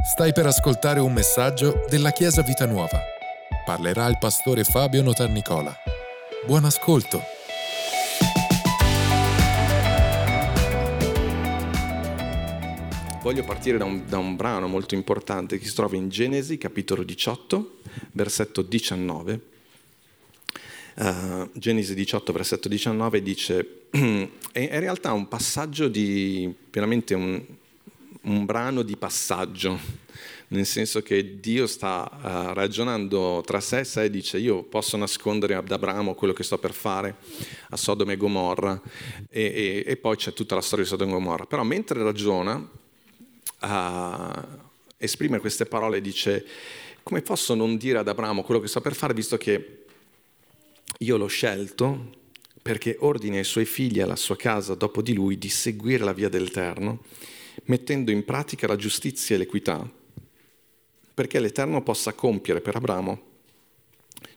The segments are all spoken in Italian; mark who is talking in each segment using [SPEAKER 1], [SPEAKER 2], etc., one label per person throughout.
[SPEAKER 1] Stai per ascoltare un messaggio della Chiesa Vita Nuova. Parlerà il pastore Fabio Notarnicola. Buon ascolto.
[SPEAKER 2] Voglio partire da un, da un brano molto importante che si trova in Genesi, capitolo 18, versetto 19. Uh, Genesi 18, versetto 19 dice, è in realtà un passaggio di veramente un, un brano di passaggio, nel senso che Dio sta uh, ragionando tra sé e sé e dice io posso nascondere ad Abramo quello che sto per fare a Sodoma e Gomorra e, e, e poi c'è tutta la storia di Sodoma e Gomorra, però mentre ragiona uh, esprime queste parole dice come posso non dire ad Abramo quello che sto per fare visto che io l'ho scelto perché ordini ai suoi figli e alla sua casa dopo di lui di seguire la via dell'Eterno mettendo in pratica la giustizia e l'equità, perché l'Eterno possa compiere per Abramo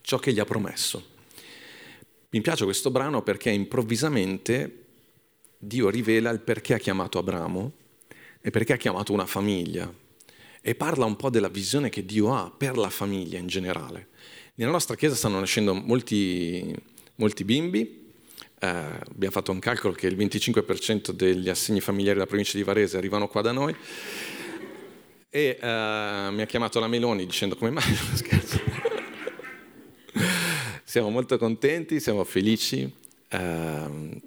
[SPEAKER 2] ciò che gli ha promesso. Mi piace questo brano perché improvvisamente Dio rivela il perché ha chiamato Abramo e perché ha chiamato una famiglia e parla un po' della visione che Dio ha per la famiglia in generale. Nella nostra chiesa stanno nascendo molti, molti bimbi, eh, abbiamo fatto un calcolo che il 25% degli assegni familiari della provincia di Varese arrivano qua da noi e eh, mi ha chiamato la Meloni dicendo come mai, scherzo. siamo molto contenti, siamo felici eh,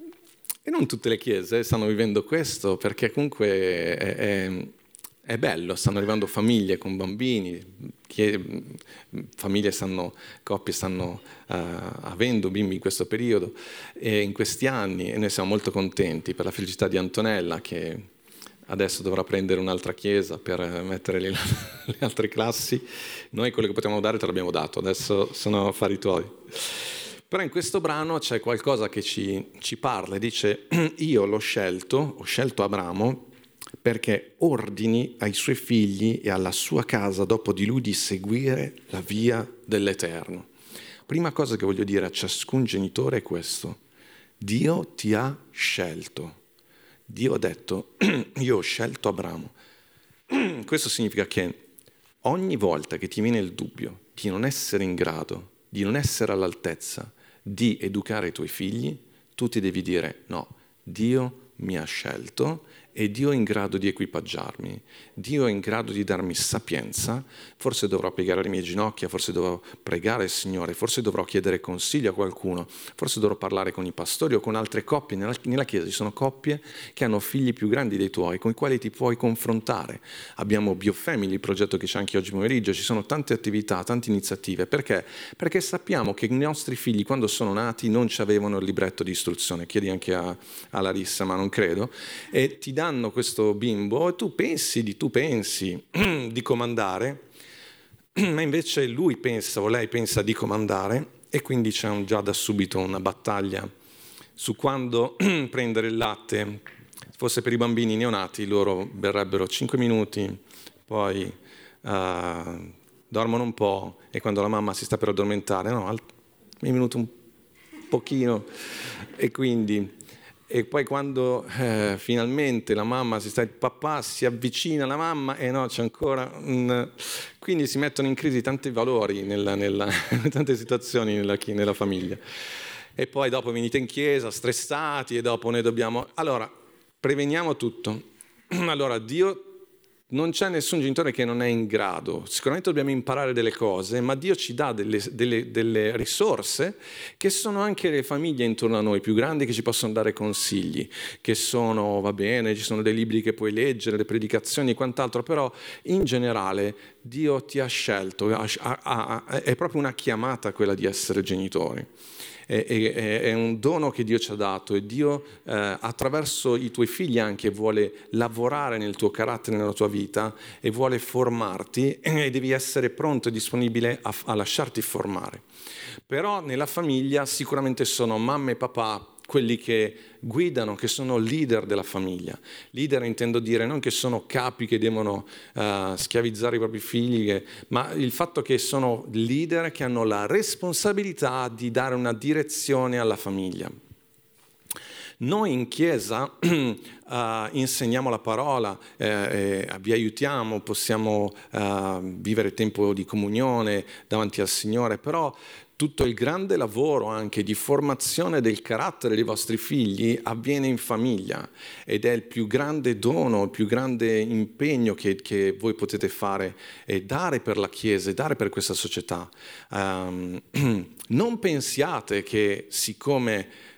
[SPEAKER 2] e non tutte le chiese stanno vivendo questo perché comunque è, è è bello, stanno arrivando famiglie con bambini, famiglie stanno, coppie stanno uh, avendo bimbi in questo periodo e in questi anni e noi siamo molto contenti per la felicità di Antonella che adesso dovrà prendere un'altra chiesa per mettere le, le altre classi. Noi quello che potevamo dare te l'abbiamo dato, adesso sono affari tuoi. Però in questo brano c'è qualcosa che ci, ci parla e dice io l'ho scelto, ho scelto Abramo perché ordini ai suoi figli e alla sua casa dopo di lui di seguire la via dell'Eterno. Prima cosa che voglio dire a ciascun genitore è questo. Dio ti ha scelto. Dio ha detto, io ho scelto Abramo. Questo significa che ogni volta che ti viene il dubbio di non essere in grado, di non essere all'altezza di educare i tuoi figli, tu ti devi dire no, Dio mi ha scelto e Dio è in grado di equipaggiarmi, Dio è in grado di darmi sapienza, forse dovrò piegare le mie ginocchia, forse dovrò pregare il Signore, forse dovrò chiedere consiglio a qualcuno, forse dovrò parlare con i pastori o con altre coppie. Nella, nella Chiesa ci sono coppie che hanno figli più grandi dei tuoi, con i quali ti puoi confrontare. Abbiamo Biofamily, il progetto che c'è anche oggi pomeriggio, ci sono tante attività, tante iniziative. Perché? Perché sappiamo che i nostri figli quando sono nati non ci avevano il libretto di istruzione, chiedi anche a, a Larissa, ma non credo, e ti dà danno questo bimbo e tu pensi di, tu pensi di comandare, ma invece lui pensa o lei pensa di comandare e quindi c'è già da subito una battaglia su quando prendere il latte. Fosse per i bambini neonati, loro berrebbero 5 minuti, poi uh, dormono un po' e quando la mamma si sta per addormentare, no, un minuto un pochino e quindi e poi quando eh, finalmente la mamma si sta, il papà si avvicina alla mamma e no, c'è ancora un... Quindi si mettono in crisi tanti valori, nella, nella, tante situazioni nella, nella famiglia. E poi dopo venite in chiesa stressati e dopo noi dobbiamo... Allora, preveniamo tutto. Allora, Dio non c'è nessun genitore che non è in grado. Sicuramente dobbiamo imparare delle cose, ma Dio ci dà delle, delle, delle, risorse che sono anche le famiglie intorno a noi più grandi che ci possono dare consigli, che sono, va bene, ci sono dei libri che puoi leggere, le predicazioni e quant'altro, però in generale Dio ti ha scelto, è proprio una chiamata quella di essere genitori è, è, è, un dono che Dio ci ha dato e Dio eh, attraverso i tuoi figli anche vuole lavorare nel tuo carattere, nella tua vita e vuole formarti e devi essere pronto e disponibile a, a lasciarti formare. Però nella famiglia sicuramente sono mamma e papà quelli che guidano, che sono leader della famiglia. Leader intendo dire non che sono capi che devono uh, schiavizzare i propri figli, ma il fatto che sono leader che hanno la responsabilità di dare una direzione alla famiglia. Noi in chiesa uh, insegniamo la parola, eh, vi aiutiamo, possiamo uh, vivere tempo di comunione davanti al Signore, però tutto il grande lavoro anche di formazione del carattere dei vostri figli avviene in famiglia ed è il più grande dono, il più grande impegno che, che voi potete fare e dare per la Chiesa e dare per questa società. Um, non pensiate che siccome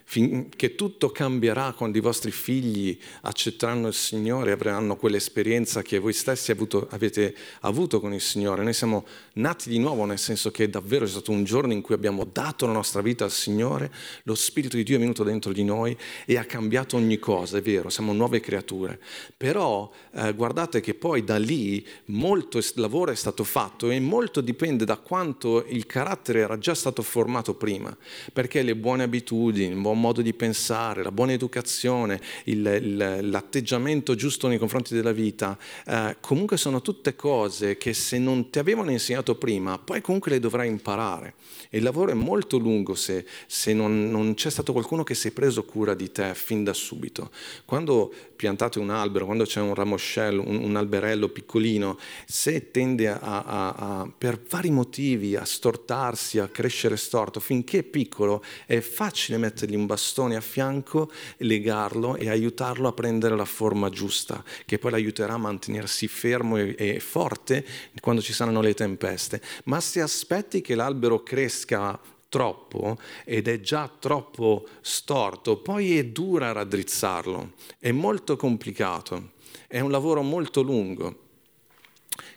[SPEAKER 2] che tutto cambierà quando i vostri figli accetteranno il Signore, avranno quell'esperienza che voi stessi avuto, avete avuto con il Signore. Noi siamo nati di nuovo, nel senso che davvero è stato un giorno in cui abbiamo dato la nostra vita al Signore, lo Spirito di Dio è venuto dentro di noi e ha cambiato ogni cosa, è vero, siamo nuove creature. Però eh, guardate che poi da lì molto lavoro è stato fatto e molto dipende da quanto il carattere era già stato formato prima, perché le buone abitudini, il buon buon modo di pensare, la buona educazione, il, il, l'atteggiamento giusto nei confronti della vita, eh, comunque sono tutte cose che se non ti avevano insegnato prima, poi comunque le dovrai imparare. E il lavoro è molto lungo se, se non, non, c'è stato qualcuno che si è preso cura di te fin da subito. Quando piantate un albero, quando c'è un ramoscello, un, un alberello piccolino, se tende a, a, a, per vari motivi a stortarsi, a crescere storto, finché è piccolo, è facile mettergli un bastone a fianco, legarlo e aiutarlo a prendere la forma giusta, che poi l'aiuterà a mantenersi fermo e, e forte quando ci saranno le tempeste. Ma se aspetti che l'albero cresca troppo ed è già troppo storto, poi è dura raddrizzarlo, è molto complicato, è un lavoro molto lungo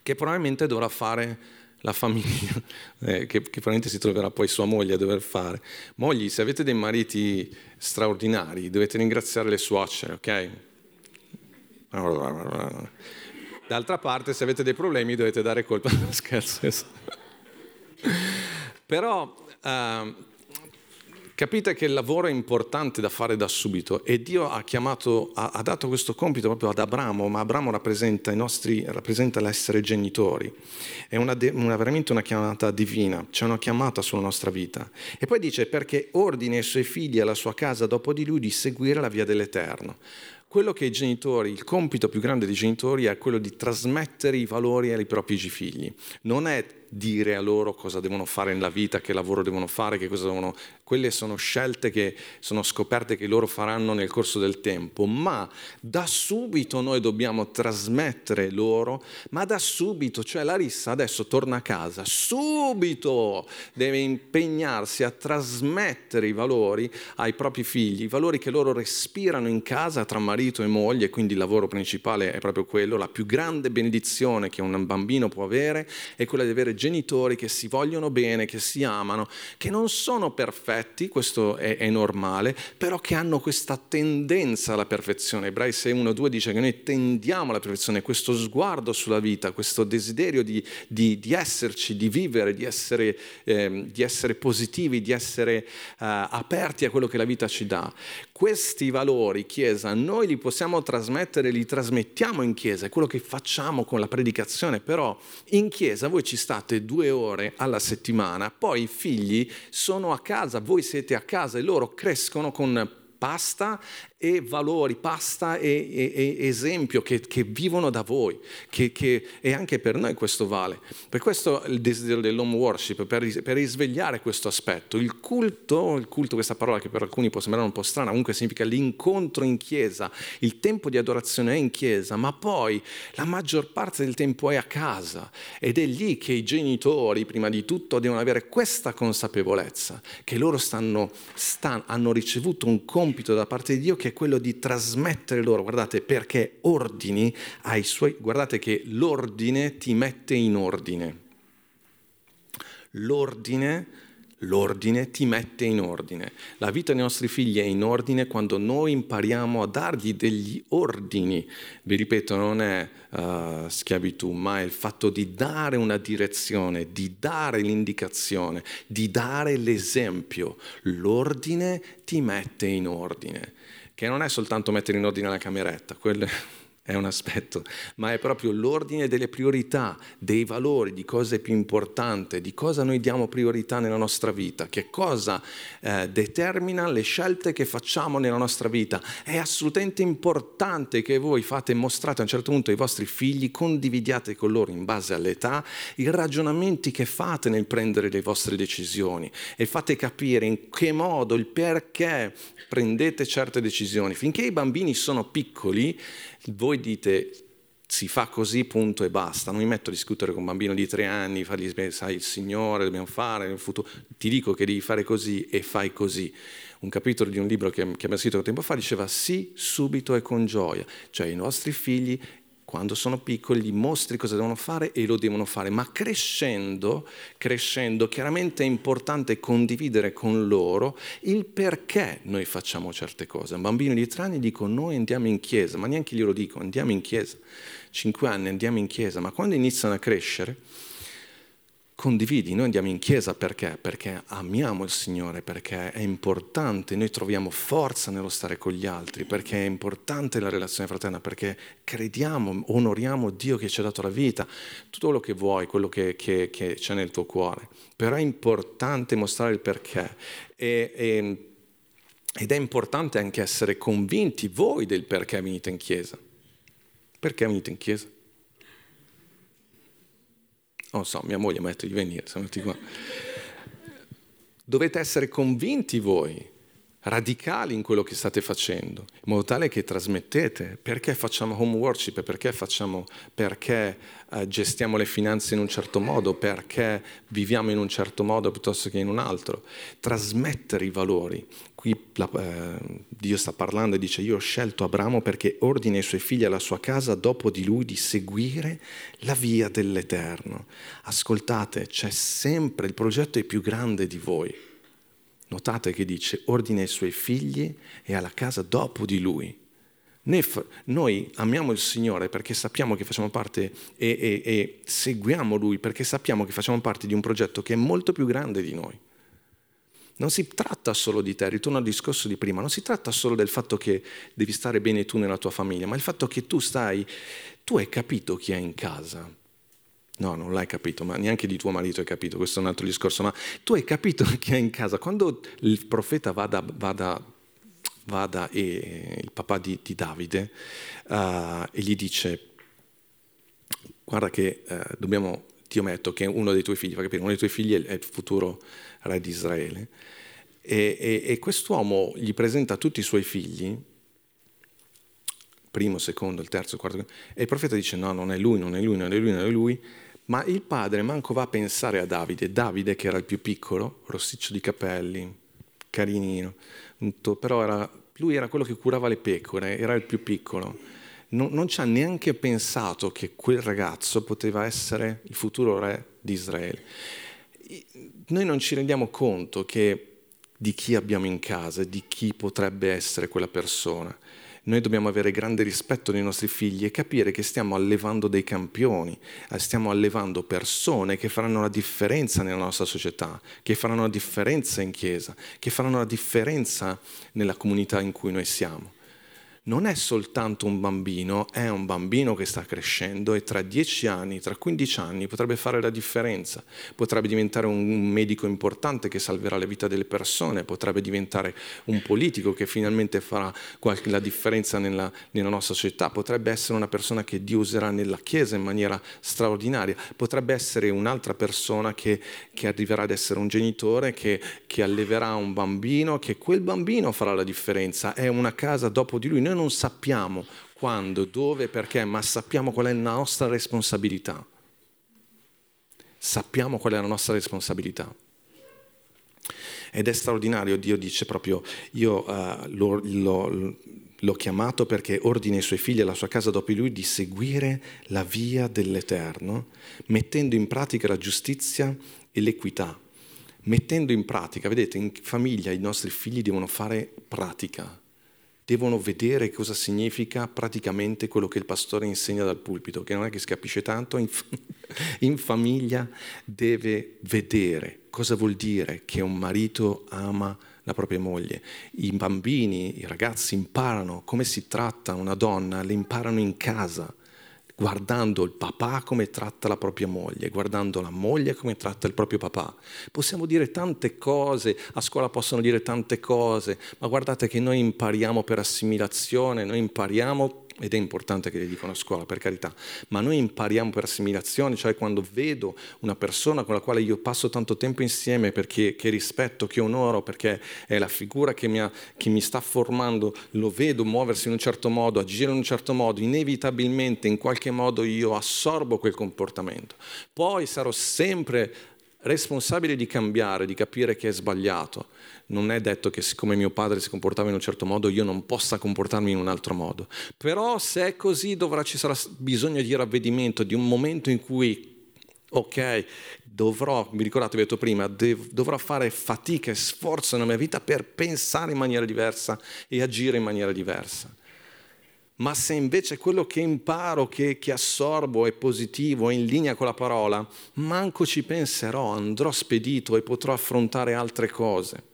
[SPEAKER 2] che probabilmente dovrà fare la famiglia, eh, che, che, probabilmente si troverà poi sua moglie a dover fare. Mogli, se avete dei mariti straordinari, dovete ringraziare le suocere, ok? D'altra parte, se avete dei problemi, dovete dare colpa. Scherzo. Però uh, Capite che il lavoro è importante da fare da subito e Dio ha, chiamato, ha, ha dato questo compito proprio ad Abramo, ma Abramo rappresenta, nostri, rappresenta l'essere genitori. È una una, veramente una chiamata divina, c'è una chiamata sulla nostra vita. E poi dice perché ordina ai suoi figli e alla sua casa dopo di lui di seguire la via dell'Eterno quello che i genitori, il compito più grande dei genitori è quello di trasmettere i valori ai propri figli. Non è dire a loro cosa devono fare nella vita, che lavoro devono fare, che cosa devono... Quelle sono scelte che sono scoperte che loro faranno nel corso del tempo, ma da subito noi dobbiamo trasmettere loro, ma da subito, cioè Larissa adesso torna a casa, subito deve impegnarsi a trasmettere i valori ai propri figli, i valori che loro respirano in casa tra marito e moglie, quindi il lavoro principale è proprio quello, la più grande benedizione che un bambino può avere è quella di avere genitori che si vogliono bene, che si amano, che non sono perfetti, questo è, è normale, però che hanno questa tendenza alla perfezione. Ebrei 6, 1, 2 dice che noi tendiamo alla perfezione, questo sguardo sulla vita, questo desiderio di, di, di esserci, di vivere, di essere, eh, di essere positivi, di essere eh, aperti a quello che la vita ci dà. Questi valori, Chiesa, noi li possiamo trasmettere, li trasmettiamo in Chiesa, è quello che facciamo con la predicazione, però in Chiesa voi ci state due ore alla settimana, poi i figli sono a casa, voi siete a casa e loro crescono con pasta e valori, pasta e, e, e esempio che, che, vivono da voi, che, che, e anche per noi questo vale. Per questo il desiderio dell'home worship, per, per risvegliare questo aspetto. Il culto, il culto, questa parola che per alcuni può sembrare un po' strana, comunque significa l'incontro in chiesa, il tempo di adorazione è in chiesa, ma poi la maggior parte del tempo è a casa ed è lì che i genitori, prima di tutto, devono avere questa consapevolezza, che loro stanno, stanno, hanno ricevuto un compito da parte di Dio che è quello di trasmettere loro, guardate, perché ordini ai suoi, guardate che l'ordine ti mette in ordine. L'ordine l'ordine ti mette in ordine. La vita dei nostri figli è in ordine quando noi impariamo a dargli degli ordini. Vi ripeto, non è uh, schiavitù, ma è il fatto di dare una direzione, di dare l'indicazione, di dare l'esempio. L'ordine ti mette in ordine che non è soltanto mettere in ordine la cameretta, quello è un aspetto, ma è proprio l'ordine delle priorità, dei valori, di cosa è più importante, di cosa noi diamo priorità nella nostra vita, che cosa eh, determina le scelte che facciamo nella nostra vita. È assolutamente importante che voi fate, mostrate a un certo punto ai vostri figli, condividiate con loro in base all'età i ragionamenti che fate nel prendere le vostre decisioni e fate capire in che modo, il perché prendete certe decisioni. Finché i bambini sono piccoli, voi dite si fa così, punto e basta. Non mi metto a discutere con un bambino di tre anni, fargli, sai, il Signore, dobbiamo fare nel futuro. Ti dico che devi fare così e fai così. Un capitolo di un libro che, che abbiamo scritto tempo fa diceva sì, subito e con gioia. Cioè i nostri figli quando sono piccoli gli mostri cosa devono fare e lo devono fare, ma crescendo, crescendo, chiaramente è importante condividere con loro il perché noi facciamo certe cose. Un bambino di tre anni dico noi andiamo in chiesa, ma neanche glielo dico, andiamo in chiesa. Cinque anni andiamo in chiesa, ma quando iniziano a crescere condividi, noi andiamo in chiesa perché? Perché amiamo il Signore, perché è importante, noi troviamo forza nello stare con gli altri, perché è importante la relazione fraterna, perché crediamo, onoriamo Dio che ci ha dato la vita, tutto quello che vuoi, quello che, che, che c'è nel tuo cuore. Però è importante mostrare il perché. E, e, ed è importante anche essere convinti voi del perché venite in chiesa. Perché venite in chiesa? Non so, mia moglie mi ha detto di venire, siamo venuti qua. Dovete essere convinti voi, radicali in quello che state facendo, in modo tale che trasmettete perché facciamo home worship, perché, facciamo, perché eh, gestiamo le finanze in un certo modo, perché viviamo in un certo modo piuttosto che in un altro. Trasmettere i valori, qui la, eh, Dio sta parlando e dice io ho scelto Abramo perché ordina ai suoi figli e alla sua casa dopo di lui di seguire la via dell'Eterno. Ascoltate, c'è sempre il progetto è più grande di voi. Notate che dice ordina ai suoi figli e alla casa dopo di lui. Noi amiamo il Signore perché sappiamo che facciamo parte e, e, e seguiamo Lui perché sappiamo che facciamo parte di un progetto che è molto più grande di noi. Non si tratta solo di te, ritorno al discorso di prima, non si tratta solo del fatto che devi stare bene tu nella tua famiglia, ma il fatto che tu stai, tu hai capito chi è in casa. No, non l'hai capito, ma neanche di tuo marito hai capito, questo è un altro discorso, ma tu hai capito chi è in casa. Quando il profeta va da, va da, va da eh, il papà di, di Davide uh, e gli dice, guarda che uh, dobbiamo, ha detto che uno dei tuoi figli, fa capire, uno dei tuoi figli è il futuro re di Israele. E, e, e quest'uomo gli presenta tutti i suoi figli, primo, secondo, il terzo, il quarto, e il profeta dice no, non è lui, non è lui, non è lui, non è lui, ma il padre manco va a pensare a Davide, Davide che era il più piccolo, rossiccio di capelli, carinino, però era, lui era quello che curava le pecore, era il più piccolo. Non, non ci ha neanche pensato che quel ragazzo poteva essere il futuro re di Israele noi non ci rendiamo conto che di chi abbiamo in casa, di chi potrebbe essere quella persona. Noi dobbiamo avere grande rispetto nei nostri figli e capire che stiamo allevando dei campioni, eh, stiamo allevando persone che faranno la differenza nella nostra società, che faranno la differenza in chiesa, che faranno la differenza nella comunità in cui noi siamo non è soltanto un bambino, è un bambino che sta crescendo e tra 10 anni, tra 15 anni potrebbe fare la differenza, potrebbe diventare un medico importante che salverà la vita delle persone, potrebbe diventare un politico che finalmente farà la differenza nella, nella nostra società, potrebbe essere una persona che Dio userà nella Chiesa in maniera straordinaria, potrebbe essere un'altra persona che, che arriverà ad essere un genitore, che, che alleverà un bambino, che quel bambino farà la differenza, è una casa dopo di lui. Noi non sappiamo quando, dove, perché, ma sappiamo qual è la nostra responsabilità. Sappiamo qual è la nostra responsabilità. Ed è straordinario, Dio dice proprio, io uh, lo, lo, l'ho chiamato perché ordina ai suoi figli e alla sua casa dopo lui di seguire la via dell'Eterno, mettendo in pratica la giustizia e l'equità. Mettendo in pratica, vedete, in famiglia i nostri figli devono fare pratica, devono vedere cosa significa praticamente quello che il pastore insegna dal pulpito, che non è che si capisce tanto, in, in famiglia deve vedere cosa vuol dire che un marito ama la propria moglie. I bambini, i ragazzi imparano come si tratta una donna, le imparano in casa guardando il papà come tratta la propria moglie, guardando la moglie come tratta il proprio papà. Possiamo dire tante cose, a scuola possono dire tante cose, ma guardate che noi impariamo per assimilazione, noi impariamo ed è importante che le dicono a scuola, per carità, ma noi impariamo per assimilazione, cioè quando vedo una persona con la quale io passo tanto tempo insieme perché che rispetto, che onoro, perché è la figura che mi, ha, che mi sta formando, lo vedo muoversi in un certo modo, agire in un certo modo, inevitabilmente in qualche modo io assorbo quel comportamento. Poi sarò sempre responsabile di cambiare, di capire che è sbagliato. Non è detto che siccome mio padre si comportava in un certo modo io non possa comportarmi in un altro modo. Però se è così dovrà, ci sarà bisogno di ravvedimento, di un momento in cui, ok, dovrò, mi ricordate, vi ho detto prima, dev, dovrò fare fatica e sforzo nella mia vita per pensare in maniera diversa e agire in maniera diversa ma se invece quello che imparo, che, che, assorbo è positivo, è in linea con la parola, manco ci penserò, andrò spedito e potrò affrontare altre cose.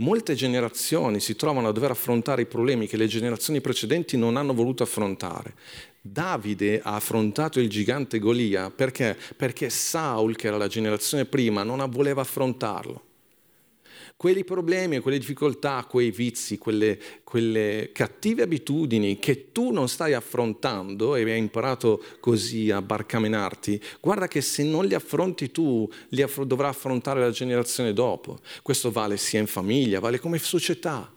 [SPEAKER 2] Molte generazioni si trovano a dover affrontare i problemi che le generazioni precedenti non hanno voluto affrontare. Davide ha affrontato il gigante Golia perché? Perché Saul, che era la generazione prima, non voleva affrontarlo quei problemi, quelle difficoltà, quei vizi, quelle, quelle, cattive abitudini che tu non stai affrontando e hai imparato così a barcamenarti, guarda che se non li affronti tu, li aff- dovrà affrontare la generazione dopo. Questo vale sia in famiglia, vale come società.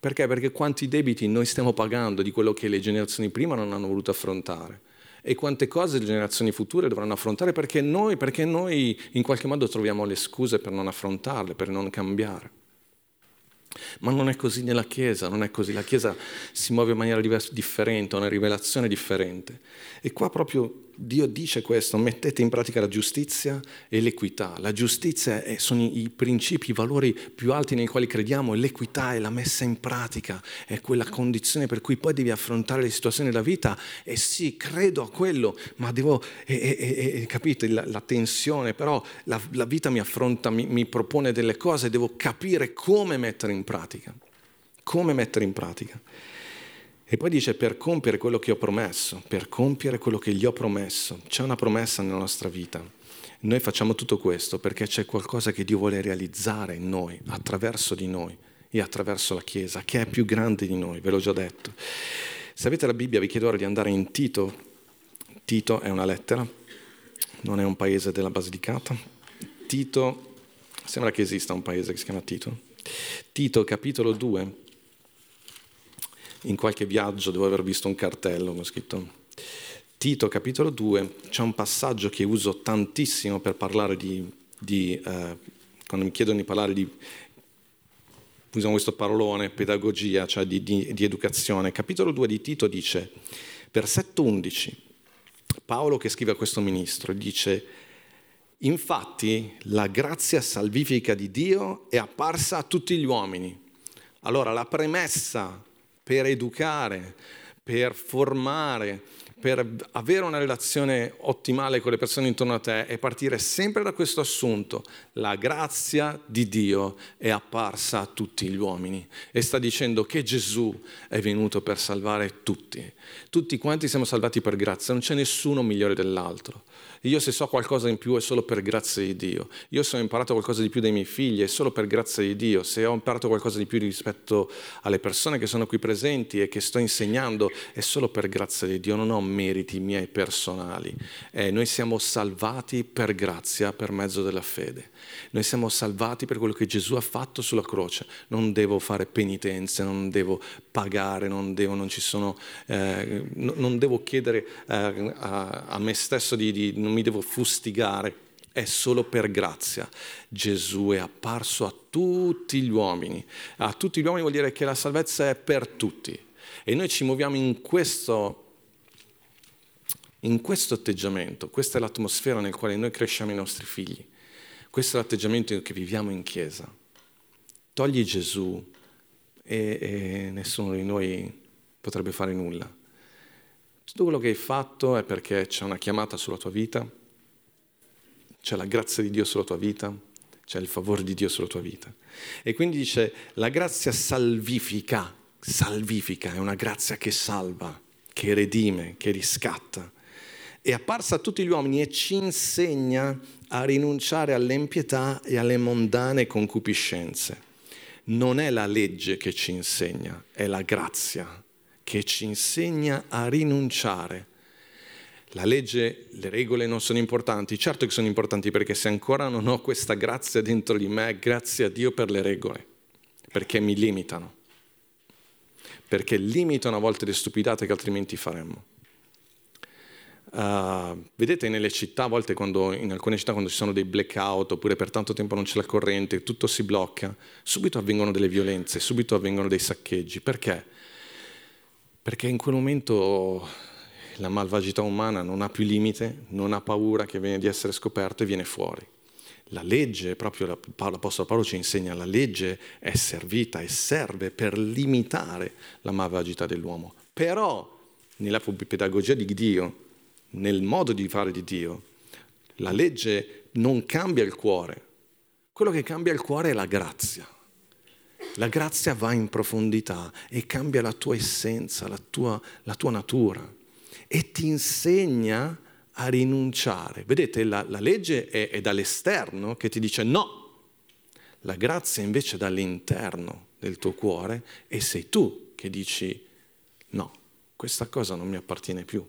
[SPEAKER 2] Perché? Perché quanti debiti noi stiamo pagando di quello che le generazioni prima non hanno voluto affrontare e quante cose le generazioni future dovranno affrontare perché noi, perché noi in qualche modo troviamo le scuse per non affrontarle, per non cambiare. Ma non è così nella Chiesa, non è così. La Chiesa si muove in maniera diversa, differente, ha una rivelazione differente. E qua proprio Dio dice questo, mettete in pratica la giustizia e l'equità. La giustizia è, sono i principi, i valori più alti nei quali crediamo e l'equità è la messa in pratica, è quella condizione per cui poi devi affrontare le situazioni della vita e sì, credo a quello, ma devo, capite, la, la, tensione, però la, la, vita mi affronta, mi, mi propone delle cose, devo capire come mettere in pratica, come mettere in pratica. E poi dice per compiere quello che ho promesso, per compiere quello che gli ho promesso. C'è una promessa nella nostra vita. Noi facciamo tutto questo perché c'è qualcosa che Dio vuole realizzare in noi, attraverso di noi e attraverso la Chiesa, che è più grande di noi, ve l'ho già detto. Se avete la Bibbia vi chiedo ora di andare in Tito. Tito è una lettera, non è un paese della Basilicata. Tito, sembra che esista un paese che si chiama Tito. Tito capitolo 2 in qualche viaggio devo aver visto un cartello con scritto Tito capitolo 2, c'è un passaggio che uso tantissimo per parlare di, di eh, quando mi chiedono di parlare di, usiamo questo parolone, pedagogia, cioè di, di, di educazione. Capitolo 2 di Tito dice, versetto 11, Paolo che scrive a questo ministro, dice, infatti la grazia salvifica di Dio è apparsa a tutti gli uomini. Allora la premessa per educare, per formare, per avere una relazione ottimale con le persone intorno a te e partire sempre da questo assunto. La grazia di Dio è apparsa a tutti gli uomini e sta dicendo che Gesù è venuto per salvare tutti. Tutti quanti siamo salvati per grazia, non c'è nessuno migliore dell'altro. Io se so qualcosa in più è solo per grazia di Dio. Io se ho imparato qualcosa di più dai miei figli è solo per grazia di Dio. Se ho imparato qualcosa di più rispetto alle persone che sono qui presenti e che sto insegnando è solo per grazia di Dio. Non ho meriti miei personali. Eh, noi siamo salvati per grazia per mezzo della fede. Noi siamo salvati per quello che Gesù ha fatto sulla croce. Non devo fare penitenze, non devo pagare, non devo, non sono, eh, non devo chiedere eh, a, a, me stesso di, di, mi devo fustigare. È solo per grazia. Gesù è apparso a tutti gli uomini. A tutti gli uomini vuol dire che la salvezza è per tutti. E noi ci muoviamo in questo in questo atteggiamento, questa è l'atmosfera nel quale noi cresciamo i nostri figli. Questo è l'atteggiamento che viviamo in chiesa. Togli Gesù e, e nessuno di noi potrebbe fare nulla. Tutto quello che hai fatto è perché c'è una chiamata sulla tua vita, c'è la grazia di Dio sulla tua vita cioè il favore di Dio sulla tua vita. E quindi dice, la grazia salvifica, salvifica, è una grazia che salva, che redime, che riscatta. È apparsa a tutti gli uomini e ci insegna a rinunciare all'empietà e alle mondane concupiscenze. Non è la legge che ci insegna, è la grazia che ci insegna a rinunciare. La legge, le regole non sono importanti, certo che sono importanti perché se ancora non ho questa grazia dentro di me, grazie a Dio per le regole, perché mi limitano, perché limitano a volte le stupidate che altrimenti faremmo. Uh, vedete nelle città, a volte quando, in alcune città quando ci sono dei blackout oppure per tanto tempo non c'è la corrente, tutto si blocca, subito avvengono delle violenze, subito avvengono dei saccheggi. Perché? Perché in quel momento la malvagità umana non ha più limite, non ha paura che viene di essere scoperto e viene fuori. La legge, proprio l'Apostolo Paolo ci insegna, la legge è servita e serve per limitare la malvagità dell'uomo. Però nella pedagogia di Dio, nel modo di fare di Dio. La legge non cambia il cuore, quello che cambia il cuore è la grazia. La grazia va in profondità e cambia la tua essenza, la tua, la tua natura e ti insegna a rinunciare. Vedete, la, la legge è, è dall'esterno che ti dice no, la grazia invece è dall'interno del tuo cuore e sei tu che dici no, questa cosa non mi appartiene più.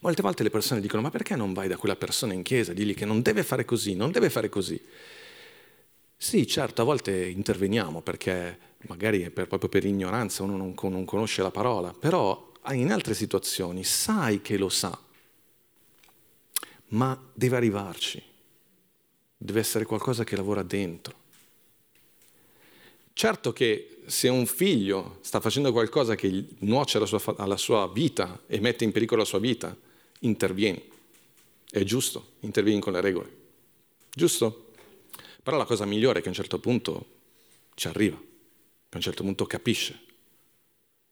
[SPEAKER 2] Molte volte le persone dicono ma perché non vai da quella persona in chiesa, digli che non deve fare così, non deve fare così. Sì, certo, a volte interveniamo perché magari è per, proprio per ignoranza, uno non, non conosce la parola, però in altre situazioni sai che lo sa, ma deve arrivarci, deve essere qualcosa che lavora dentro. Certo che se un figlio sta facendo qualcosa che nuoce alla sua, alla sua vita e mette in pericolo la sua vita, intervieni. È giusto, intervieni con le regole. Giusto? Però la cosa migliore è che a un certo punto ci arriva, che a un certo punto capisce.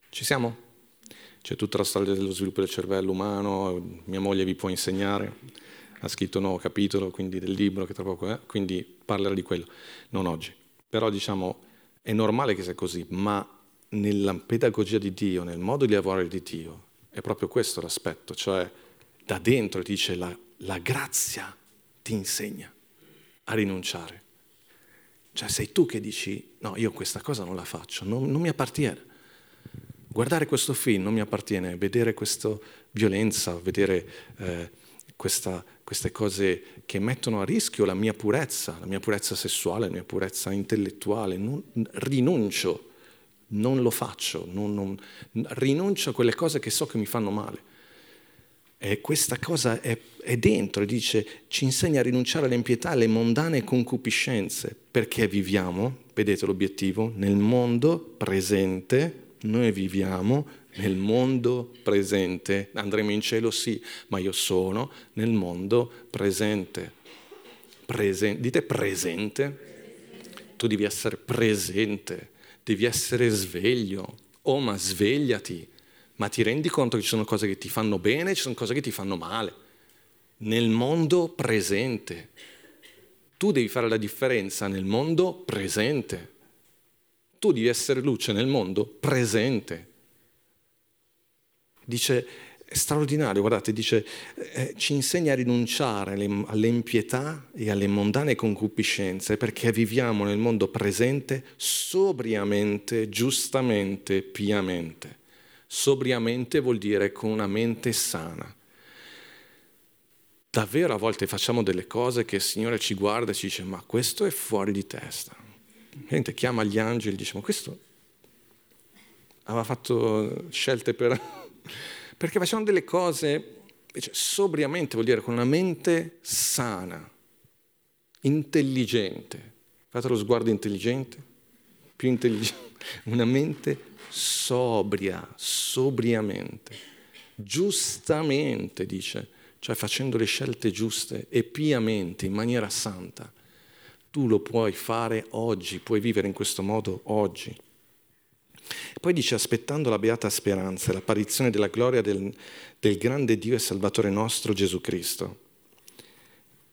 [SPEAKER 2] Ci siamo? C'è tutta la storia dello sviluppo del cervello umano, mia moglie vi può insegnare, ha scritto un nuovo capitolo quindi del libro che tra poco è, quindi parlerà di quello, non oggi. Però diciamo è normale che sia così, ma nella pedagogia di Dio, nel modo di lavorare di Dio, è proprio questo l'aspetto, cioè da dentro ti dice la, la grazia ti insegna a rinunciare. Cioè sei tu che dici no, io questa cosa non la faccio, non, non mi appartiene. Guardare questo film non mi appartiene, vedere questa violenza, vedere eh, questa, queste cose che mettono a rischio la mia purezza, la mia purezza sessuale, la mia purezza intellettuale. Non, rinuncio, non lo faccio, non, non, rinuncio a quelle cose che so che mi fanno male. E questa cosa è, è dentro, dice, ci insegna a rinunciare all'impietà, alle mondane concupiscenze, perché viviamo, vedete l'obiettivo, nel mondo presente, noi viviamo nel mondo presente. Andremo in cielo, sì, ma io sono nel mondo presente. Presen- dite presente. Tu devi essere presente, devi essere sveglio. Oh, ma svegliati. Ma ti rendi conto che ci sono cose che ti fanno bene e ci sono cose che ti fanno male. Nel mondo presente. Tu devi fare la differenza nel mondo presente. Tu devi essere luce nel mondo presente. Dice, è straordinario, guardate, dice, eh, ci insegna a rinunciare alle, all'impietà e alle mondane concupiscenze perché viviamo nel mondo presente sobriamente, giustamente, piamente. Sobriamente vuol dire con una mente sana. Davvero a volte facciamo delle cose che il Signore ci guarda e ci dice ma questo è fuori di testa. Gente chiama gli angeli e dice ma questo aveva fatto scelte per perché facevano delle cose invece, sobriamente, vuol dire con una mente sana, intelligente. Fate lo sguardo intelligente, più intelligente, una mente sobria, sobriamente, giustamente, dice, cioè facendo le scelte giuste e piamente, in maniera santa. Tu lo puoi fare oggi, puoi vivere in questo modo oggi. Poi dice, aspettando la beata speranza l'apparizione della gloria del, del grande Dio e Salvatore nostro Gesù Cristo.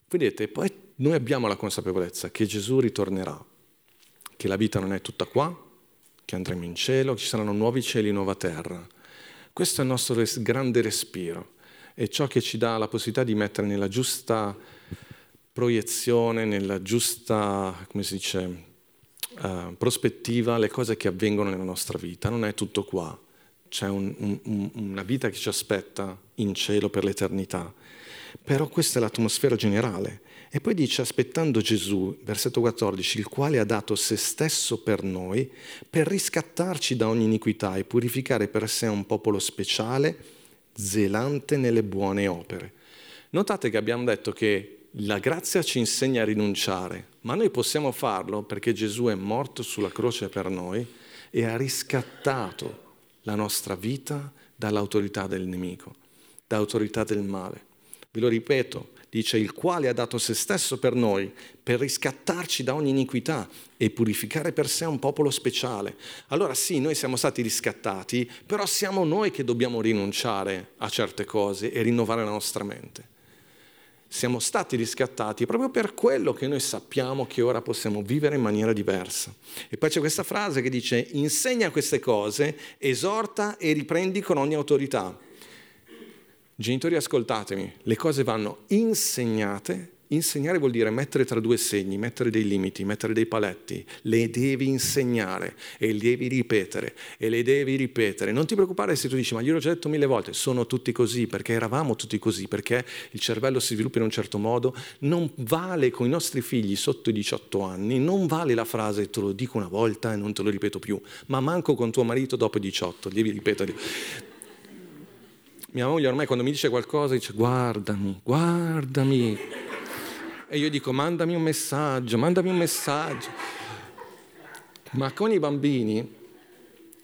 [SPEAKER 2] Vedete, poi noi abbiamo la consapevolezza che Gesù ritornerà, che la vita non è tutta qua, che andremo in cielo, ci saranno nuovi cieli e nuova terra. Questo è il nostro res- grande respiro, è ciò che ci dà la possibilità di mettere nella giusta proiezione, nella giusta, come si dice, uh, prospettiva le cose che avvengono nella nostra vita. Non è tutto qua, c'è un, un, una vita che ci aspetta in cielo per l'eternità. Però questa è l'atmosfera generale. E poi dice, aspettando Gesù, versetto 14, il quale ha dato se stesso per noi, per riscattarci da ogni iniquità e purificare per sé un popolo speciale, zelante nelle buone opere. Notate che abbiamo detto che la grazia ci insegna a rinunciare, ma noi possiamo farlo perché Gesù è morto sulla croce per noi e ha riscattato la nostra vita dall'autorità del nemico, dall'autorità del male. Ve lo ripeto, dice il quale ha dato se stesso per noi, per riscattarci da ogni iniquità e purificare per sé un popolo speciale. Allora sì, noi siamo stati riscattati, però siamo noi che dobbiamo rinunciare a certe cose e rinnovare la nostra mente. Siamo stati riscattati proprio per quello che noi sappiamo che ora possiamo vivere in maniera diversa. E poi c'è questa frase che dice insegna queste cose, esorta e riprendi con ogni autorità. Genitori, ascoltatemi, le cose vanno insegnate. Insegnare vuol dire mettere tra due segni, mettere dei limiti, mettere dei paletti. Le devi insegnare e le devi ripetere e le devi ripetere. Non ti preoccupare se tu dici, ma gliel'ho già detto mille volte, sono tutti così, perché eravamo tutti così, perché il cervello si sviluppa in un certo modo. Non vale con i nostri figli sotto i 18 anni, non vale la frase te lo dico una volta e non te lo ripeto più, ma manco con tuo marito dopo i 18, devi ripeterli mia moglie ormai quando mi dice qualcosa dice guardami, guardami. E io dico mandami un messaggio, mandami un messaggio. Ma con i bambini,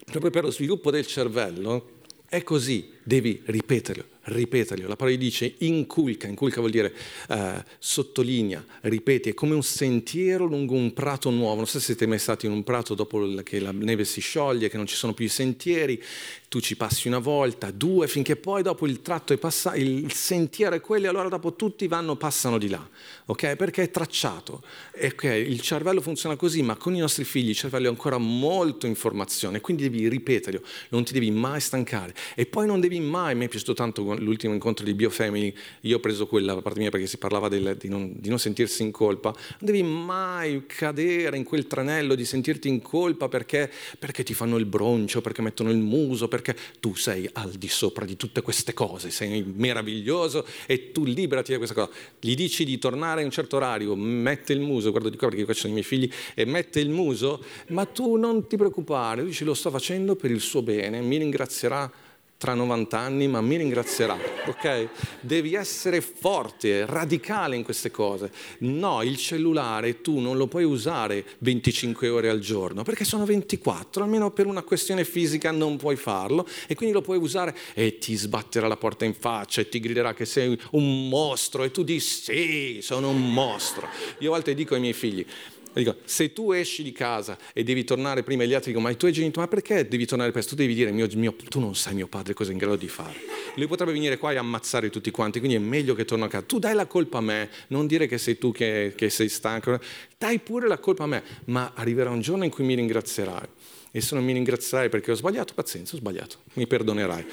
[SPEAKER 2] proprio per lo sviluppo del cervello, è così, devi ripeterlo, ripeterlo. La parola dice inculca, inculca vuol dire eh, sottolinea, ripeti, è come un sentiero lungo un prato nuovo. Non so se siete mai stati in un prato dopo che la neve si scioglie, che non ci sono più i sentieri, tu ci passi una volta, due, finché poi dopo il tratto è passato, il sentiero è quello e allora dopo tutti vanno, passano di là, ok? Perché è tracciato. Okay, il cervello funziona così, ma con i nostri figli il cervello è ancora molto informazione, quindi devi ripeterlo, non ti devi mai stancare. E poi non devi mai, mi è piaciuto tanto l'ultimo incontro di Biofamily, io ho preso quella parte mia perché si parlava del, di, non, di non sentirsi in colpa, non devi mai cadere in quel tranello di sentirti in colpa perché, perché ti fanno il broncio, perché mettono il muso, perché tu sei al di sopra di tutte queste cose, sei meraviglioso e tu liberati da questa cosa. Gli dici di tornare a un certo orario, mette il muso, guardo di qua perché qua ci sono i miei figli, e mette il muso, ma tu non ti preoccupare, dici lo sto facendo per il suo bene, mi ringrazierà tra 90 anni, ma mi ringrazierà, ok? Devi essere forte, radicale in queste cose. No, il cellulare tu non lo puoi usare 25 ore al giorno, perché sono 24, almeno per una questione fisica non puoi farlo, e quindi lo puoi usare e ti sbatterà la porta in faccia e ti griderà che sei un mostro, e tu dici sì, sono un mostro. Io a volte dico ai miei figli, Dico, se tu esci di casa e devi tornare prima gli altri dicono, ma i tuoi genitori, ma perché devi tornare presto? Tu devi dire, mio, mio, tu non sai mio padre cosa è in grado di fare. Lui potrebbe venire qua e ammazzare tutti quanti, quindi è meglio che torno a casa. Tu dai la colpa a me, non dire che sei tu che, che sei stanco, dai pure la colpa a me, ma arriverà un giorno in cui mi ringrazierai. E se non mi ringrazierai perché ho sbagliato, pazienza, ho sbagliato, mi perdonerai.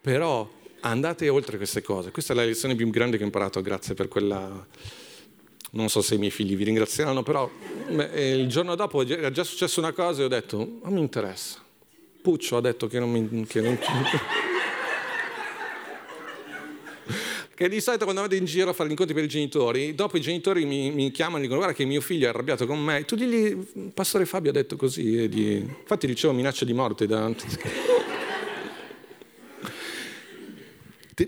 [SPEAKER 2] Però andate oltre queste cose. Questa è la lezione più grande che ho imparato, grazie per quella non so se i miei figli vi ringrazieranno, però beh, il giorno dopo era già successa una cosa e ho detto, non mi interessa. Puccio ha detto che non mi... Che non... che di solito quando vado in giro a fare gli incontri per i genitori, dopo i genitori mi, mi chiamano e dicono guarda che mio figlio è arrabbiato con me, tu digli, Pastore Fabio ha detto così, di... infatti ricevo minacce di morte da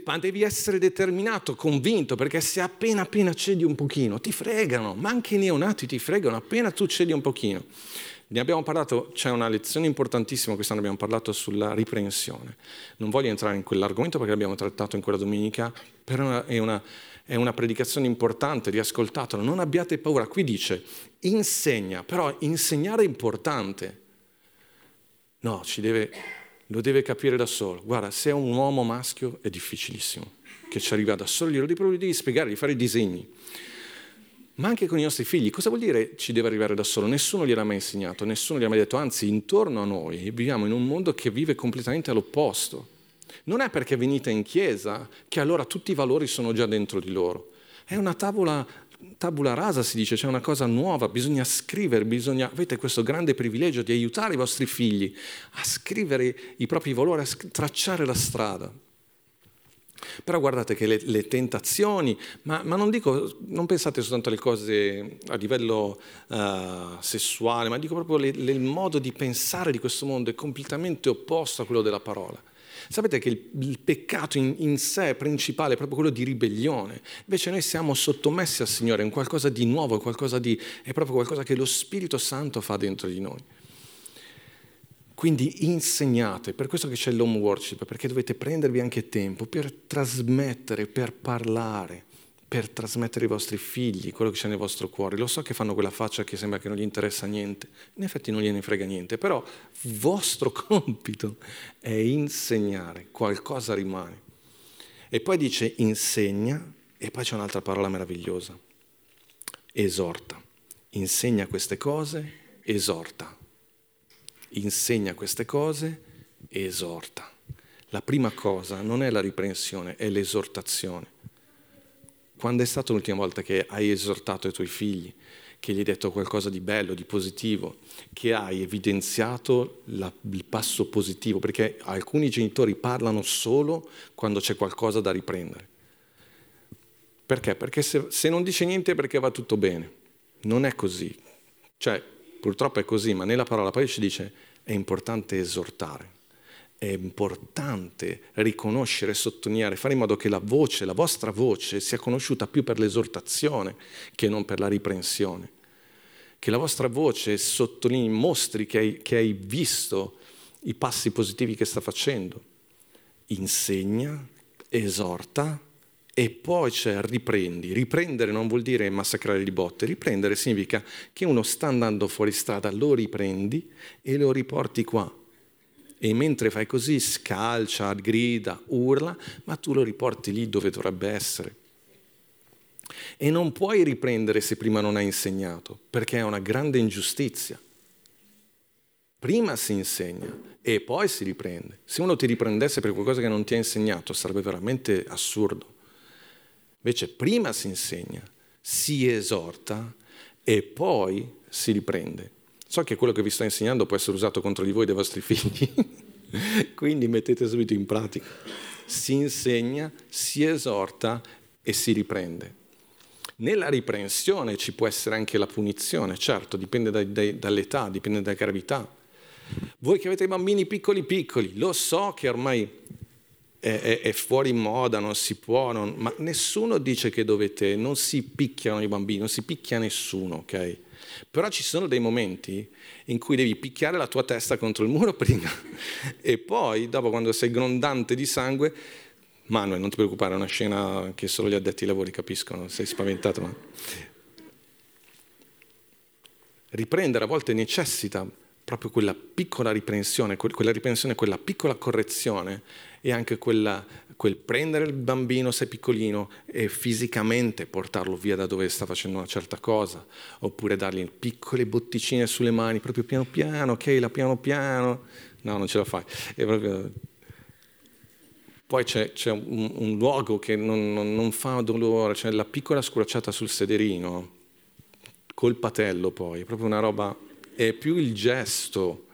[SPEAKER 2] ma devi essere determinato, convinto, perché se appena appena cedi un pochino, ti fregano, ma anche i neonati ti fregano appena tu cedi un pochino. Ne abbiamo parlato, c'è una lezione importantissima, quest'anno abbiamo parlato sulla riprensione. Non voglio entrare in quell'argomento perché l'abbiamo trattato in quella domenica, però è una, è una predicazione importante, riascoltatelo, non abbiate paura. Qui dice, insegna, però insegnare è importante. No, ci deve lo deve capire da solo. Guarda, se è un uomo maschio è difficilissimo. che ci arriva da solo, glielo devi, devi spiegare, devi fare i disegni. Ma anche con i nostri figli, cosa vuol dire ci deve arrivare da solo? Nessuno gliel'ha mai insegnato, nessuno gli ha mai detto, anzi intorno a noi viviamo in un mondo che vive completamente all'opposto. Non è perché venite in chiesa che allora tutti i valori sono già dentro di loro. È una tavola, tabula rasa, si dice, c'è una cosa nuova, bisogna scrivere, bisogna, avete questo grande privilegio di aiutare i vostri figli a scrivere i propri valori, a tracciare la strada. Però guardate che le, le tentazioni, ma, ma, non dico, non pensate soltanto alle cose a livello uh, sessuale, ma dico proprio le, le, il modo di pensare di questo mondo è completamente opposto a quello della parola. Sapete che il, il peccato in, in, sé principale è proprio quello di ribellione. Invece noi siamo sottomessi al Signore, è qualcosa di nuovo, qualcosa di, è proprio qualcosa che lo Spirito Santo fa dentro di noi. Quindi insegnate, per questo che c'è l'home worship, perché dovete prendervi anche tempo per trasmettere, per parlare, per trasmettere ai vostri figli quello che c'è nel vostro cuore. Lo so che fanno quella faccia che sembra che non gli interessa niente, in effetti non gliene frega niente, però vostro compito è insegnare, qualcosa rimane. E poi dice insegna, e poi c'è un'altra parola meravigliosa, esorta. Insegna queste cose, esorta insegna queste cose esorta. La prima cosa non è la riprensione, è l'esortazione. Quando è stata l'ultima volta che hai esortato i tuoi figli, che gli hai detto qualcosa di bello, di positivo, che hai evidenziato la, il passo positivo? Perché alcuni genitori parlano solo quando c'è qualcosa da riprendere. Perché? Perché se, se non dice niente è perché va tutto bene. Non è così. Cioè, Purtroppo è così, ma nella parola poi ci dice è importante esortare, è importante riconoscere, sottolineare, fare in modo che la voce, la vostra voce sia conosciuta più per l'esortazione che non per la riprensione. Che la vostra voce sottolinei, mostri che hai, che hai visto i passi positivi che sta facendo. Insegna, esorta, e poi c'è riprendi. Riprendere non vuol dire massacrare di botte, riprendere significa che uno sta andando fuori strada, lo riprendi e lo riporti qua. E mentre fai così scalcia, grida, urla, ma tu lo riporti lì dove dovrebbe essere. E non puoi riprendere se prima non hai insegnato, perché è una grande ingiustizia. Prima si insegna e poi si riprende. Se uno ti riprendesse per qualcosa che non ti ha insegnato sarebbe veramente assurdo. Invece prima si insegna, si esorta e poi si riprende. So che quello che vi sto insegnando può essere usato contro di voi e dei vostri figli, quindi mettete subito in pratica. Si insegna, si esorta e si riprende. Nella riprensione ci può essere anche la punizione, certo, dipende dai, dai, dall'età, dipende dalla gravità. Voi che avete bambini piccoli piccoli, lo so che ormai è, è, fuori moda, non si può, non, ma nessuno dice che dovete, non si picchiano i bambini, non si picchia nessuno, ok? Però ci sono dei momenti in cui devi picchiare la tua testa contro il muro prima e poi, dopo quando sei grondante di sangue, Manuel, non ti preoccupare, è una scena che solo gli addetti ai lavori capiscono, sei spaventato, ma... Riprendere a volte necessita proprio quella piccola riprensione, quella riprensione, quella piccola correzione e anche quella, quel prendere il bambino se piccolino e fisicamente portarlo via da dove sta facendo una certa cosa, oppure dargli piccole botticine sulle mani, proprio piano piano, ok, la piano piano, no, non ce la fai. Proprio... Poi c'è, c'è un, un, luogo che non, non, non fa dolore, c'è la piccola scrociata sul sederino, col patello poi, è proprio una roba, è più il gesto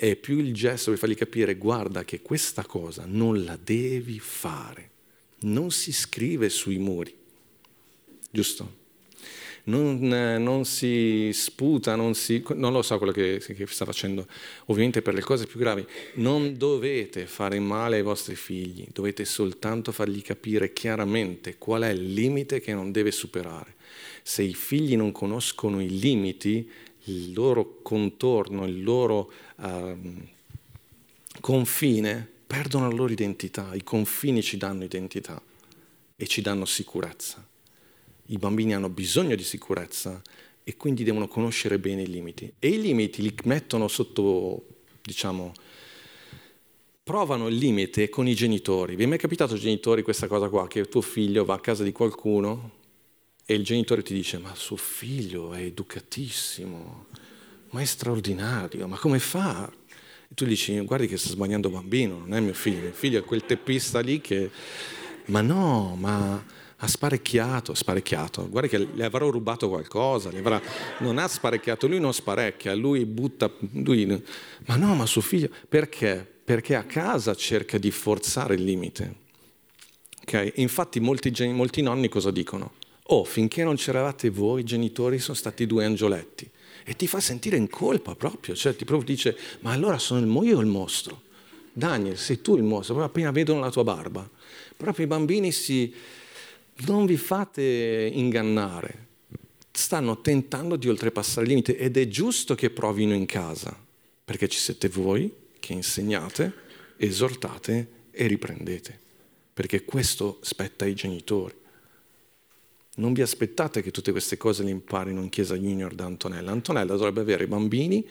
[SPEAKER 2] è più il gesto per fargli capire guarda che questa cosa non la devi fare, non si scrive sui muri, giusto? Non, non si sputa, non, si, non, lo so quello che, che sta facendo, ovviamente per le cose più gravi, non dovete fare male ai vostri figli, dovete soltanto fargli capire chiaramente qual è il limite che non deve superare. Se i figli non conoscono i limiti, il loro contorno, il loro uh, confine, perdono la loro identità. I confini ci danno identità e ci danno sicurezza. I bambini hanno bisogno di sicurezza e quindi devono conoscere bene i limiti. E i limiti li mettono sotto, diciamo, provano il limite con i genitori. Vi è mai capitato genitori questa cosa qua, che tuo figlio va a casa di qualcuno e il genitore ti dice ma suo figlio è educatissimo, ma è straordinario, ma come fa? E tu dici guardi che sta sbagliando bambino, non è mio figlio, mio figlio è quel teppista lì che... Ma no, ma ha sparecchiato, sparecchiato, guarda che le avrò rubato qualcosa, avrà... non ha sparecchiato, lui non sparecchia, lui butta, lui... ma no, ma suo figlio, perché? Perché a casa cerca di forzare il limite. Okay? Infatti molti, molti nonni cosa dicono? Oh, finché non c'eravate voi genitori sono stati due angioletti. E ti fa sentire in colpa proprio, cioè ti proprio dice, ma allora sono io il mostro? Daniel, sei tu il mostro, proprio appena vedono la tua barba. Proprio i bambini si, non vi fate ingannare, stanno tentando di oltrepassare il limite ed è giusto che provino in casa, perché ci siete voi che insegnate, esortate e riprendete, perché questo spetta ai genitori. Non vi aspettate che tutte queste cose le imparino in chiesa junior da Antonella. Antonella dovrebbe avere i bambini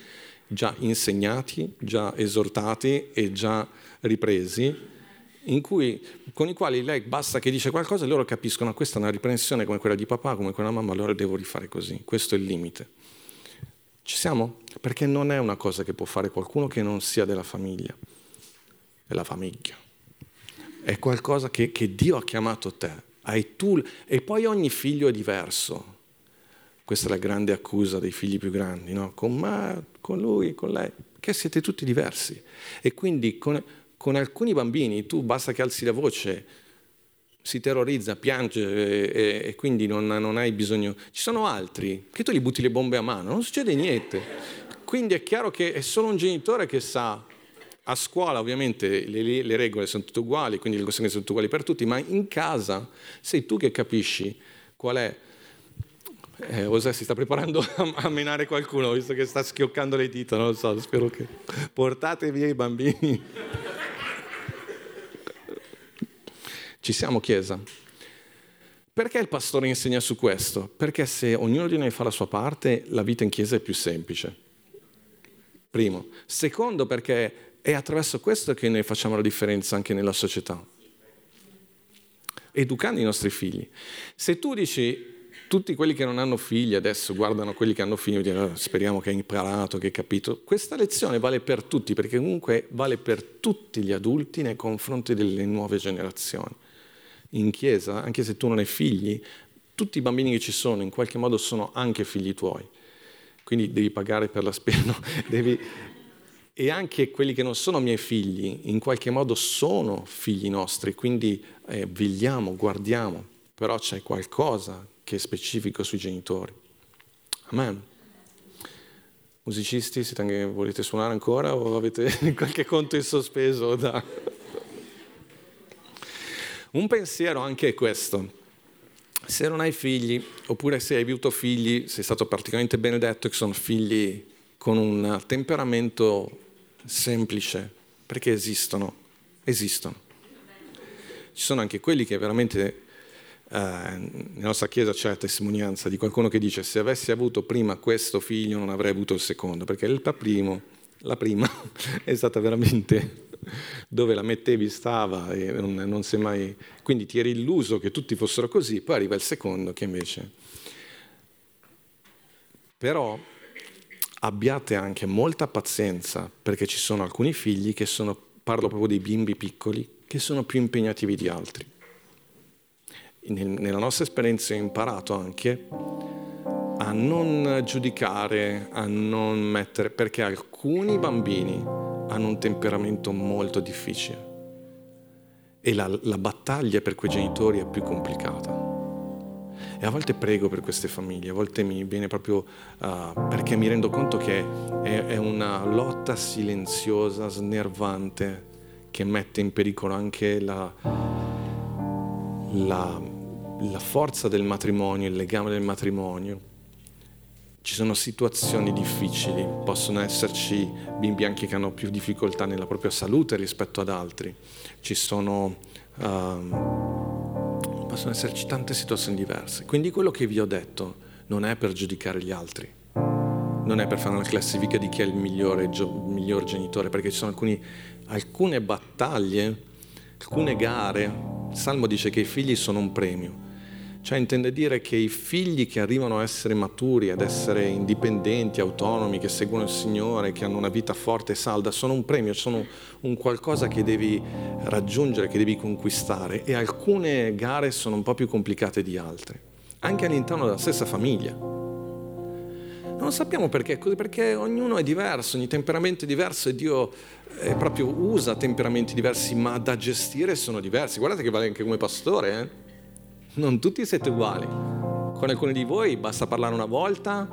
[SPEAKER 2] già insegnati, già esortati e già ripresi cui, con i quali lei basta che dice qualcosa e loro capiscono che questa è una riprensione come quella di papà, come quella di mamma, allora devo rifare così. Questo è il limite. Ci siamo? Perché non è una cosa che può fare qualcuno che non sia della famiglia, della famiglia. È qualcosa che, che Dio ha chiamato te. Hai tu, e poi ogni figlio è diverso. Questa è la grande accusa dei figli più grandi, no? Con me, con lui, con lei, che siete tutti diversi. E quindi con, con alcuni bambini tu basta che alzi la voce, si terrorizza, piange e, e quindi non, non, hai bisogno. Ci sono altri che tu gli butti le bombe a mano, non succede niente. Quindi è chiaro che è solo un genitore che sa. A scuola ovviamente le, le regole sono tutte uguali, quindi le conseguenze sono tutte uguali per tutti, ma in casa sei tu che capisci qual è eh, José si sta preparando a, menare qualcuno, visto che sta schioccando le dita, non lo so, spero che portate via i bambini. Ci siamo, Chiesa? Perché il pastore insegna su questo? Perché se ognuno di noi fa la sua parte, la vita in Chiesa è più semplice. Primo. Secondo, perché è attraverso questo che noi facciamo la differenza anche nella società. Educando i nostri figli. Se tu dici tutti quelli che non hanno figli adesso guardano quelli che hanno figli e dicono speriamo che hai imparato, che hai capito. Questa lezione vale per tutti, perché comunque vale per tutti gli adulti nei confronti delle nuove generazioni. In chiesa, anche se tu non hai figli, tutti i bambini che ci sono in qualche modo sono anche figli tuoi. Quindi devi pagare per la spesa, no? devi... e anche quelli che non sono miei figli, in qualche modo sono figli nostri, quindi eh, vegliamo, guardiamo, però c'è qualcosa che è specifico sui genitori. Amen. Musicisti, anche, volete suonare ancora o avete qualche conto in sospeso? Da... Un pensiero anche è questo. Se non hai figli, oppure se hai avuto figli, sei stato particolarmente benedetto che sono figli con un temperamento semplice, perché esistono, esistono. Ci sono anche quelli che veramente eh, nella nostra chiesa c'è la testimonianza di qualcuno che dice se avessi avuto prima questo figlio non avrei avuto il secondo, perché il primo, la prima è stata veramente dove la mettevi stava e non, non sei mai... Quindi ti eri illuso che tutti fossero così, poi arriva il secondo che invece... Però abbiate anche molta pazienza perché ci sono alcuni figli che sono, parlo proprio dei bimbi piccoli, che sono più impegnativi di altri nella nostra esperienza ho imparato anche a non giudicare, a non mettere, perché alcuni bambini hanno un temperamento molto difficile e la, la battaglia per quei genitori è più complicata. E a volte prego per queste famiglie, a volte mi viene proprio uh, perché mi rendo conto che è, è, una lotta silenziosa, snervante, che mette in pericolo anche la, la la forza del matrimonio, il legame del matrimonio. Ci sono situazioni difficili, possono esserci bimbi anche che hanno più difficoltà nella propria salute rispetto ad altri, ci sono, um, possono esserci tante situazioni diverse. Quindi quello che vi ho detto non è per giudicare gli altri, non è per fare una classifica di chi è il migliore, il miglior genitore, perché ci sono alcuni, alcune battaglie, alcune gare, il Salmo dice che i figli sono un premio. Cioè intende dire che i figli che arrivano a essere maturi, ad essere indipendenti, autonomi, che seguono il Signore, che hanno una vita forte e salda, sono un premio, sono un qualcosa che devi raggiungere, che devi conquistare e alcune gare sono un po' più complicate di altre, anche all'interno della stessa famiglia. Non sappiamo perché, perché ognuno è diverso, ogni temperamento è diverso e Dio eh, proprio usa temperamenti diversi, ma da gestire sono diversi. Guardate che vale anche come pastore, eh? Non tutti siete uguali. Con alcuni di voi basta parlare una volta,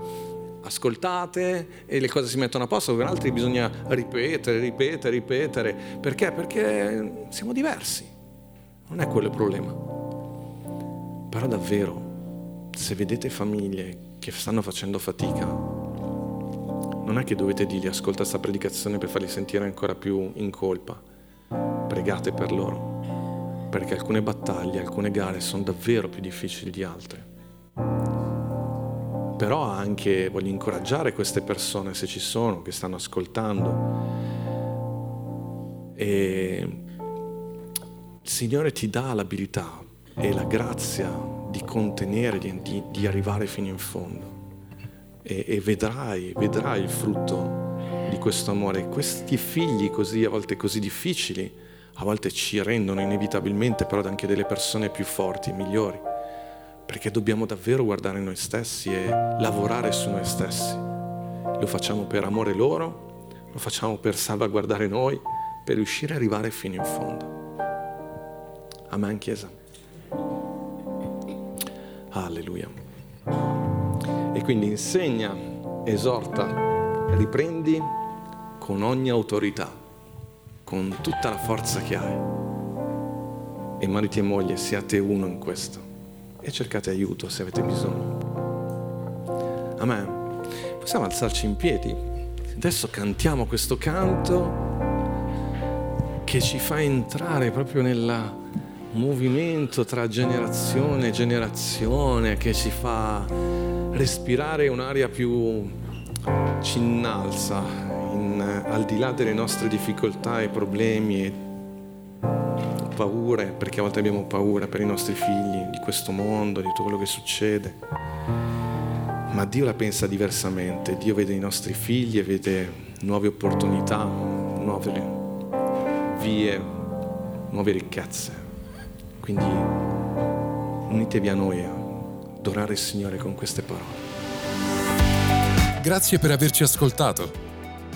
[SPEAKER 2] ascoltate e le cose si mettono a posto, con altri bisogna ripetere, ripetere, ripetere. Perché? Perché siamo diversi. Non è quello il problema. Però davvero, se vedete famiglie che stanno facendo fatica, non è che dovete dirgli ascolta questa predicazione per farli sentire ancora più in colpa. Pregate per loro perché alcune battaglie, alcune gare sono davvero più difficili di altre. Però anche voglio incoraggiare queste persone, se ci sono, che stanno ascoltando. E il Signore ti dà l'abilità e la grazia di contenere, di, di arrivare fino in fondo. E, e vedrai, vedrai il frutto di questo amore. Questi figli così, a volte così difficili, a volte ci rendono inevitabilmente però anche delle persone più forti, migliori, perché dobbiamo davvero guardare noi stessi e lavorare su noi stessi. Lo facciamo per amore loro, lo facciamo per salvaguardare noi, per riuscire ad arrivare fino in fondo. Amen, Chiesa. Alleluia. E quindi insegna, esorta, riprendi con ogni autorità con tutta la forza che hai. E mariti e moglie, siate uno in questo e cercate aiuto se avete bisogno. Amen. Possiamo alzarci in piedi? Adesso cantiamo questo canto che ci fa entrare proprio nel movimento tra generazione e generazione, che ci fa respirare un'aria più ci innalza in, al di là delle nostre difficoltà e problemi e paure, perché a volte abbiamo paura per i nostri figli, di questo mondo, di tutto quello che succede. Ma Dio la pensa diversamente, Dio vede i nostri figli e vede nuove opportunità, nuove vie, nuove ricchezze. Quindi unitevi a noi a adorare il Signore con queste parole.
[SPEAKER 1] Grazie per averci ascoltato.